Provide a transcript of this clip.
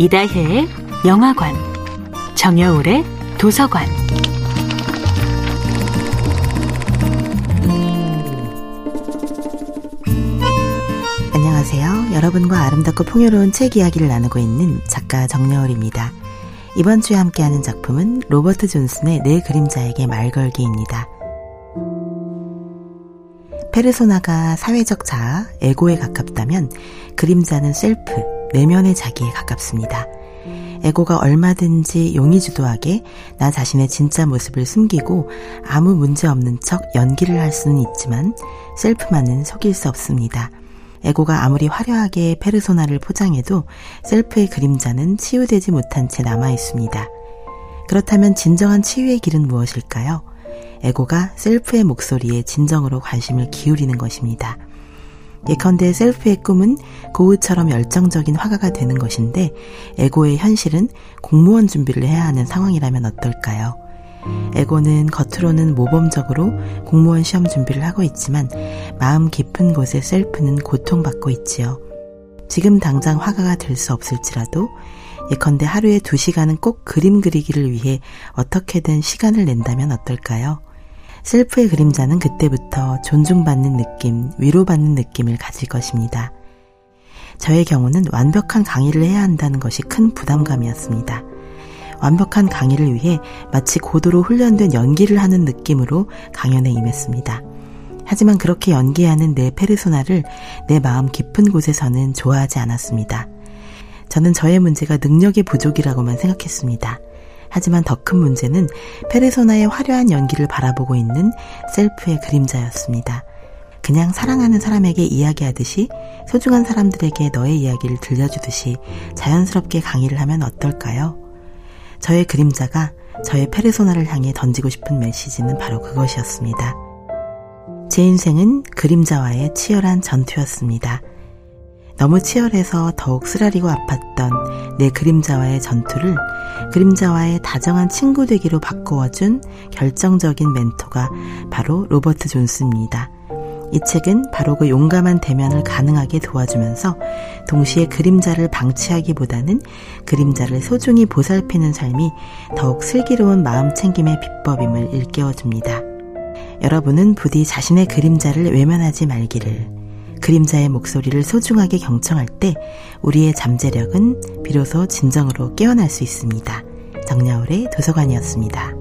이다혜의 영화관, 정여울의 도서관. 안녕하세요. 여러분과 아름답고 풍요로운 책 이야기를 나누고 있는 작가 정여울입니다. 이번 주에 함께하는 작품은 로버트 존슨의 내 그림자에게 말 걸기입니다. 페르소나가 사회적 자아, 에고에 가깝다면 그림자는 셀프, 내면의 자기에 가깝습니다. 에고가 얼마든지 용의주도하게 나 자신의 진짜 모습을 숨기고 아무 문제 없는 척 연기를 할 수는 있지만 셀프만은 속일 수 없습니다. 에고가 아무리 화려하게 페르소나를 포장해도 셀프의 그림자는 치유되지 못한 채 남아 있습니다. 그렇다면 진정한 치유의 길은 무엇일까요? 에고가 셀프의 목소리에 진정으로 관심을 기울이는 것입니다. 예컨대 셀프의 꿈은 고우처럼 열정적인 화가가 되는 것인데 에고의 현실은 공무원 준비를 해야 하는 상황이라면 어떨까요? 에고는 겉으로는 모범적으로 공무원 시험 준비를 하고 있지만 마음 깊은 곳에 셀프는 고통받고 있지요. 지금 당장 화가가 될 수 없을지라도 예컨대 하루에 두 시간은 꼭 그림 그리기를 위해 어떻게든 시간을 낸다면 어떨까요? 셀프의 그림자는 그때부터 존중받는 느낌, 위로받는 느낌을 가질 것입니다. 저의 경우는 완벽한 강의를 해야 한다는 것이 큰 부담감이었습니다. 완벽한 강의를 위해 마치 고도로 훈련된 연기를 하는 느낌으로 강연에 임했습니다. 하지만 그렇게 연기하는 내 페르소나를 내 마음 깊은 곳에서는 좋아하지 않았습니다. 저는 저의 문제가 능력의 부족이라고만 생각했습니다. 하지만 더 큰 문제는 페르소나의 화려한 연기를 바라보고 있는 셀프의 그림자였습니다. 그냥 사랑하는 사람에게 이야기하듯이 소중한 사람들에게 너의 이야기를 들려주듯이 자연스럽게 강의를 하면 어떨까요? 저의 그림자가 저의 페르소나를 향해 던지고 싶은 메시지는 바로 그것이었습니다. 제 인생은 그림자와의 치열한 전투였습니다. 너무 치열해서 더욱 쓰라리고 아팠던 내 그림자와의 전투를 그림자와의 다정한 친구 되기로 바꾸어준 결정적인 멘토가 바로 로버트 존스입니다. 이 책은 바로 그 용감한 대면을 가능하게 도와주면서 동시에 그림자를 방치하기보다는 그림자를 소중히 보살피는 삶이 더욱 슬기로운 마음 챙김의 비법임을 일깨워줍니다. 여러분은 부디 자신의 그림자를 외면하지 말기를 그림자의 목소리를 소중하게 경청할 때 우리의 잠재력은 비로소 진정으로 깨어날 수 있습니다. 정야울의 도서관이었습니다.